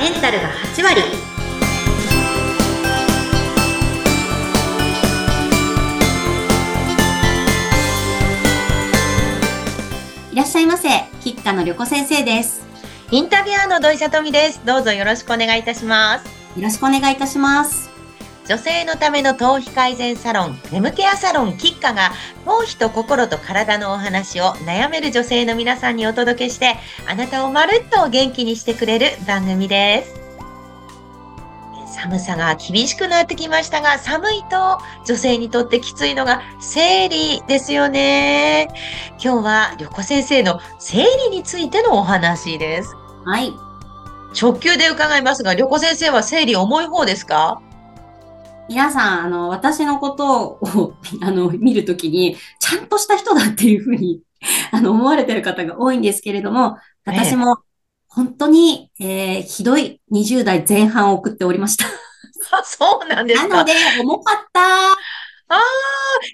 メンタルが8割いらっしゃいませ吉川の旅子先生ですインタビュアーの土井さとみです。どうぞよろしくお願いいたします。よろしくお願いいたします女性のための頭皮改善サロン、フェムケアサロンキッカが、頭皮と心と体のお話を悩める女性の皆さんにお届けして、あなたをまるっと元気にしてくれる番組です。寒さが厳しくなってきましたが、寒いと女性にとってきついのが生理ですよね。今日は旅子先生の生理についてのお話です。はい直球で伺いますが、旅子先生は生理重い方ですか？皆さん、あの、私のことを、あの、見るときに、ちゃんとした人だっていうふうに、あの、思われてる方が多いんですけれども、私も、本当に、えーひどい20代前半を送っておりました。あ、そうなんですか。なので、重かった。ああ、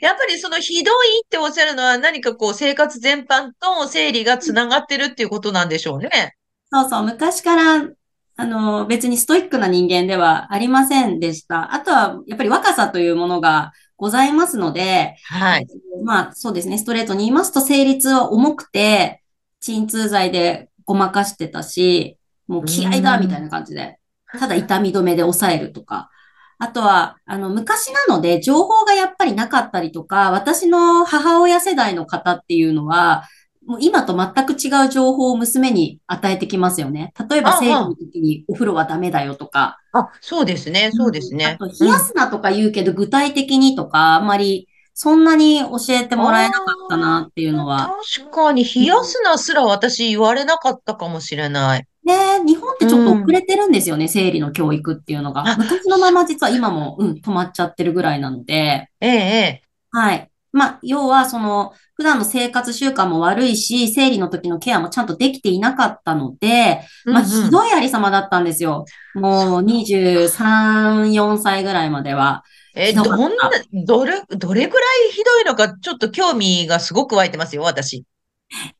やっぱりそのひどいっておっしゃるのは何かこう生活全般と生理がつながってるっていうことなんでしょうね。そうそう、昔から、あの、別にストイックな人間ではありませんでした。あとは、やっぱり若さというものがございますので、はい。まあ、そうですね。ストレートに言いますと、生理痛は重くて、鎮痛剤でごまかしてたし、もう気合だ、うんみたいな感じで。ただ痛み止めで抑えるとか。あとは、あの、昔なので、情報がやっぱりなかったりとか、私の母親世代の方っていうのは、もう今と全く違う情報を娘に与えてきますよね。例えば、あ生理の時にお風呂はダメだよとか、あ、そうですね。そうですあね。と、冷やすなとか言うけど、具体的にとか、あんまり、そんなに教えてもらえなかったなっていうのは。確かに冷やすなすら私言われなかったかもしれない。ね、日本ってちょっと遅れてるんですよね、生理の教育っていうのが。あ昔のまま実は今も、うん、止まっちゃってるぐらいなので、ええ、えはい。まあ、要は、その、普段の生活習慣も悪いし、生理の時のケアもちゃんとできていなかったので、え。まあ、うんうんひどいありさまだったんですよ。もう、23、4歳ぐらいまでは。え、ひどんな、どれ、どれぐらいひどいのか、ちょっと興味がすごく湧いてますよ、私。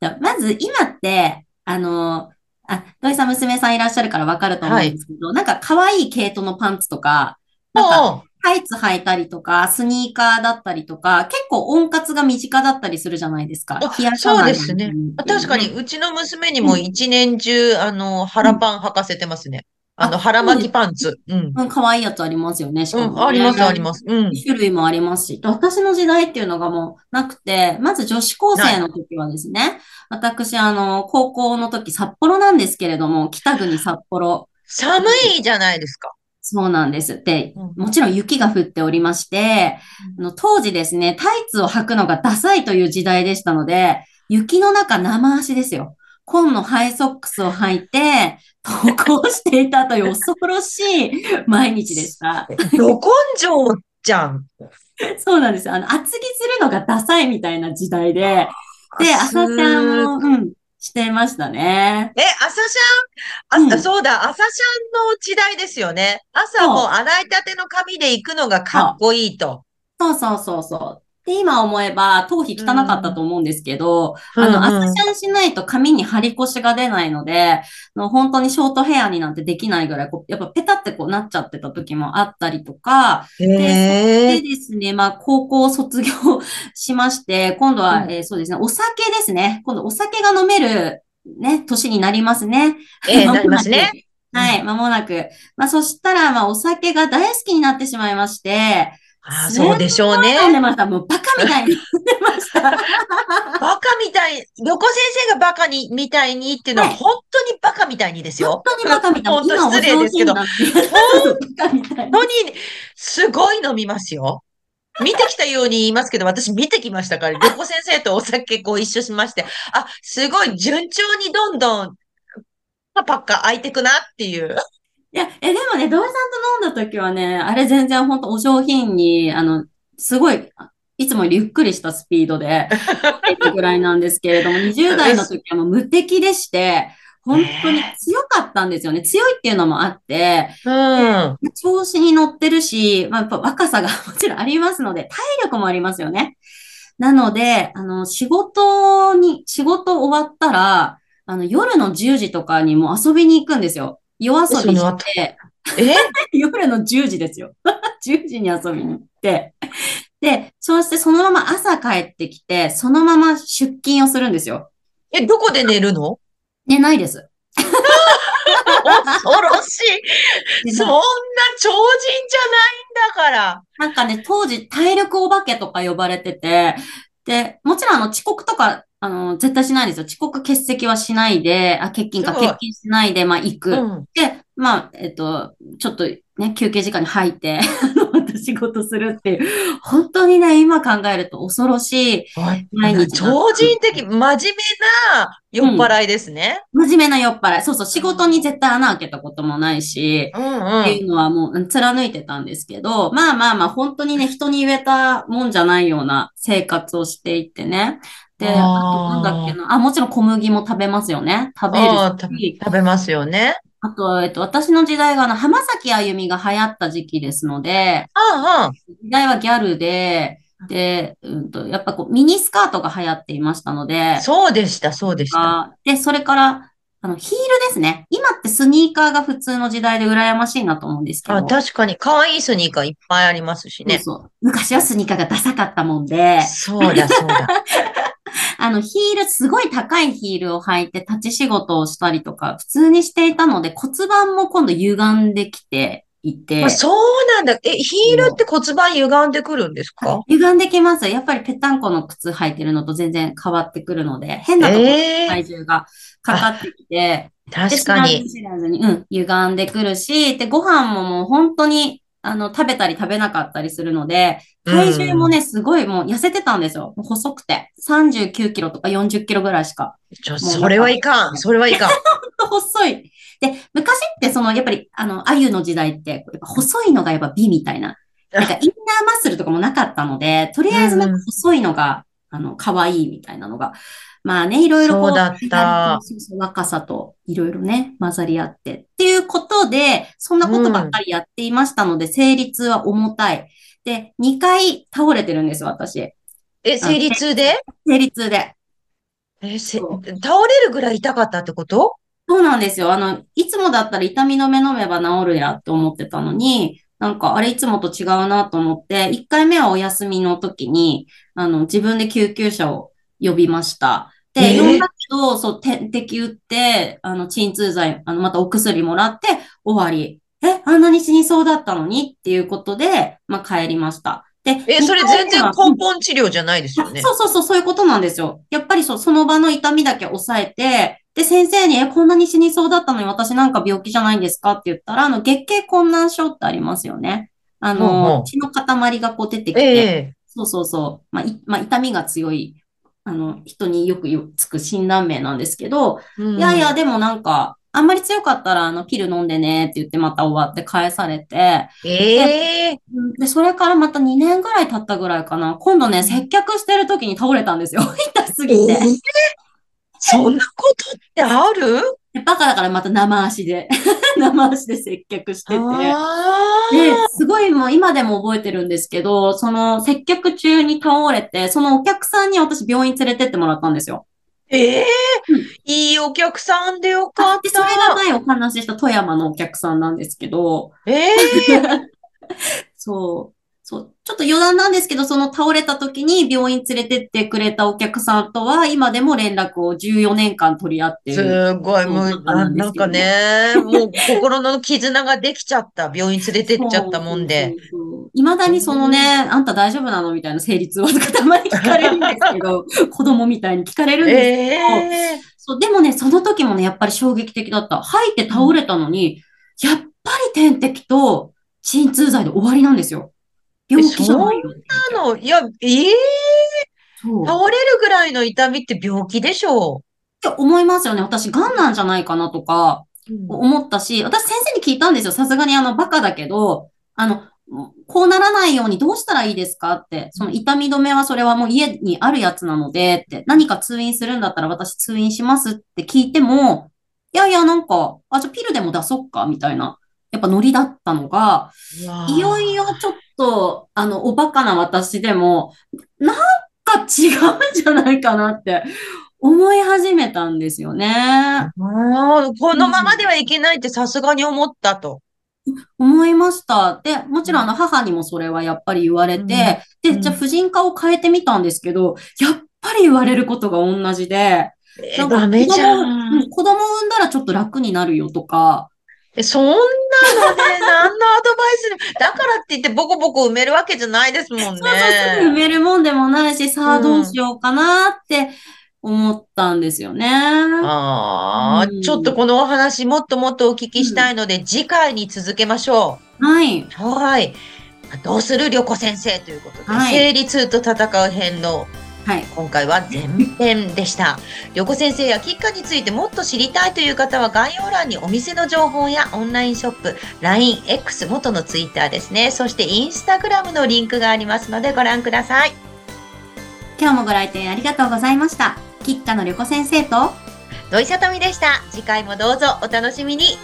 だまず、今って、あの、あ、土井さん娘さんいらっしゃるからわかると思うんですけど、なんか可愛い系統のパンツとか、なんか、タイツ履いたりとか、スニーカーだったりとか、結構温活が身近だったりするじゃないですか。そうですね確かに、うちの娘にもうん一年中、あの、腹パン履かせてますね。あの、あ腹巻きパンツ。うん。うん、可愛いやつありますよね、しかも、うん、あります、ありす。ます。うん。種類もありますし、私の時代っていうのがもうなくて、まず女子高生の時はですね、私、あの、高校の時札幌なんですけれども、北国札幌、寒いじゃないですか。そうなんです。で、うんもちろん雪が降っておりまして、あの当時ですね、タイツを履くのがダサいという時代でしたので、雪の中生足ですよ。紺のハイソックスを履いて、登校していたという恐ろしい 毎日でした。ど根性じゃん。そうなんですよ。あの、厚着するのがダサいみたいな時代で、で、朝ちゃんも、うん、してましたね。え、朝シャン、あ、うんそうだ、朝シャンの時代ですよね。朝もう洗いたての髪で行くのがかっこいいと。そうそうそうそう。で、今思えば、頭皮汚かったと思うんですけど、あの、うんうん朝シャンしないと髪に張り腰が出ないので、あの本当にショートヘアになんてできないぐらい、こう、やっぱペタってこうなっちゃってた時もあったりとか、へでえ。ですね、まあ、高校を卒業しまして、今度は、うんえーそうですね、お酒ですね。今度お酒が飲める、ね、年になりますね。ええ、間 もなりますね。はい、間もなく。まあ、そしたら、まあ、お酒が大好きになってしまいまして、あ、そうでしょうね。飲んでました。もうバカみたいに飲んでました。バカみたい、横先生がバカに、みたいにっていうのは、はい本当にバカみたいにですよ。本当にバカみたい本当失礼ですけど本当に、すごい飲みますよ。見てきたように言いますけど、私見てきましたから、横先生とお酒こう一緒しまして、あ、すごい順調にどんどん、パパッカ開いてくなっていう。いや、え、でもね、土井さんと飲んだ時はね、あれ全然本当お上品に、あの、すごい、いつもよりゆっくりしたスピードで、ってぐらいなんですけれども、20代の時はもう無敵でして、本当に強かったんですよね。強いっていうのもあって、うん。調子に乗ってるし、まあ、やっぱ若さが もちろんありますので、体力もありますよね。なので、あの、仕事に、仕事終わったら、あの、夜の10時とかにもう遊びに行くんですよ。夜遊びして、え 夜の10時ですよ。10時に遊びに行って、で、そうしてそのまま朝帰ってきて、そのまま出勤をするんですよ。え、どこで寝るの？寝ないです。恐ろしい。寝そんな超人じゃないんだから。なんかね、当時体力お化けとか呼ばれてて、で、もちろんあの遅刻とか、あの、絶対しないですよ。遅刻欠席はしないで、あ、欠勤か欠勤しないで、まあ行く。うん。で、まあ、えっと、ちょっとね、休憩時間に入って、また仕事するっていう、本当にね、今考えると恐ろしい、毎日超人的、真面目な酔っ払いですね。真面目な酔っ払い。そうそう、仕事に絶対穴開けたこともないし、うんっていうのはもう貫いてたんですけど、まあまあまあ、本当にね、人に言えたもんじゃないような生活をしていってね。で、あとなんだっけな。あ、もちろん小麦も食べますよね。食べるし。食べますよね。あと、えっと、私の時代があの、浜崎あゆみが流行った時期ですので、ああ、時代はギャルで、で、うんと、やっぱこう、ミニスカートが流行っていましたので、そうでした、そうでした。あで、それから、あの、ヒールですね。今ってスニーカーが普通の時代で羨ましいなと思うんですけど。あ、確かに、可愛いスニーカーいっぱいありますしね。そうそう。昔はスニーカーがダサかったもんで、そうだ、そうだ。あの、ヒール、すごい高いヒールを履いて立ち仕事をしたりとか、普通にしていたので、骨盤も今度歪んできていてまあ、、そうなんだ。え、ヒールって骨盤歪んでくるんですか？歪んできます。やっぱりぺったんこの靴履いてるのと全然変わってくるので、変なところにええ体重がかかってきて、確かに。知らずに、うん、歪んでくるし、で、ご飯ももう本当に、あの、食べたり食べなかったりするので、体重もね、すごいもう痩せてたんですよ。細くて。39キロとか40キロぐらいしか。ちょ、それはいかん。それはいかん。細い。で、昔ってその、やっぱり、あの、あゆの時代って、やっぱ細いのがやっぱ美みたいな。なんかインナーマッスルとかもなかったので、とりあえずなんか細いのが、あの、可愛いみたいなのが。まあね、いろいろこう、そうだったそうそう若さといろいろね、混ざり合って。っていうことで、そんなことばっかりやっていましたので、生理痛は重たい。で、2回倒れてるんですよ、私。え、生理痛で？生理痛で。え、せ、倒れるぐらい痛かったってこと？そうなんですよ。あの、いつもだったら痛み止め飲めば治るやって思ってたのに、なんか、あれいつもと違うなと思って、1回目はお休みの時に、あの、自分で救急車を呼びました。で、えー呼んだけど、そう、点滴打って、あの、鎮痛剤、あの、またお薬もらって終わり。え、あんなに死にそうだったのにっていうことで、まあ、帰りました。で、え、それ全然根本治療じゃないですよね？そうそうそう、そういうことなんですよ。やっぱりそう、その場の痛みだけ抑えて、で、先生に、え、こんなに死にそうだったのに私なんか病気じゃないんですかって言ったら、あの、月経困難症ってありますよね。あほうう血の塊がこう出てきて、ええそうそうそう、まあ、い、まあ、痛みが強い、あの、人によくよつく診断名なんですけど、うんいやいや、でもなんか、あんまり強かったら、あの、ピル飲んでねって言ってまた終わって返されて、ええうんで、それからまた2年ぐらい経ったぐらいかな。今度ね、接客してる時に倒れたんですよ。痛すぎて。ええそんなことってある？でバカだからまた生足で、生足で接客してて。あであ、すごいもう今でも覚えてるんですけど、その接客中に倒れて、そのお客さんに私病院連れてってもらったんですよ。ええうんいいお客さんでよかっで、それた。が前お話しした富山のお客さんなんですけど、ええ そう。そう。ちょっと余談なんですけど、その倒れた時に病院連れてってくれたお客さんとは、今でも連絡を14年間取り合ってる。すごい、もう、ななんかねね、もう心の絆ができちゃった。病院連れてっちゃったもんで。いまだにそのね、あんた大丈夫なのみたいな生理痛はとかたまに聞かれるんですけど、子供みたいに聞かれるんですええそう、でもね、その時もね、やっぱり衝撃的だった。吐いて倒れたのに、やっぱり点滴と鎮痛剤で終わりなんですよ。病気じゃないよってなの、いや、ええそう。っ倒れるぐらいの痛みって病気でしょ？て思いますよね。私、癌なんじゃないかなとかう。思ったし、私先生に聞いたんですよ。さすがにあの、バカだけど、あの、こうならないようにどうしたらいいですかって、その痛み止めはそれはもう家にあるやつなので、って、何か通院するんだったら私通院しますって聞いても、いやいや、なんか、あ、じゃあピルでも出そっかみたいな、やっぱノリだったのが、いよいよちょっと、あの、おバカな私でも、なんか違うんじゃないかなって思い始めたんですよね。このままではいけないってさすがに思ったと。思いました。で、もちろんあの母にもそれはやっぱり言われて、うんで、じゃあ婦人科を変えてみたんですけど、やっぱり言われることが同じで、えなんかダメじゃ。子供子供産んだらちょっと楽になるよとか、えそんなのね、何のアドバイスにだからって言ってボコボコ埋めるわけじゃないですもんね。そうそうすぐ埋めるもんでもないし、さあうんどうしようかなって思ったんですよね。ああ、うんちょっとこのお話もっともっとお聞きしたいので、次回に続けましょはい。う。はい。どうする？りょこ先生ということで、はい生理痛と戦う編のはい。今回は前編でした。りょこ先生やキッカについてもっと知りたいという方は概要欄にお店の情報やオンラインショップ、LINE、X、元のツイッターですね。そしてインスタグラムのリンクがありますのでご覧ください。今日もご来店ありがとうございました。吉花のりょこ先生と、土井さとみでした。次回もどうぞお楽しみに。